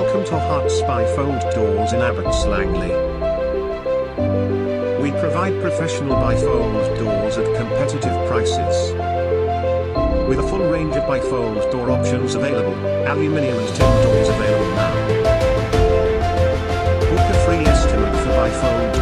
Welcome to Hearts by Fold Doors in Abbots Langley. We provide professional bifold doors at competitive prices. With a full range of bifold door options available, aluminium and tin doors available now. Book a free estimate for bifold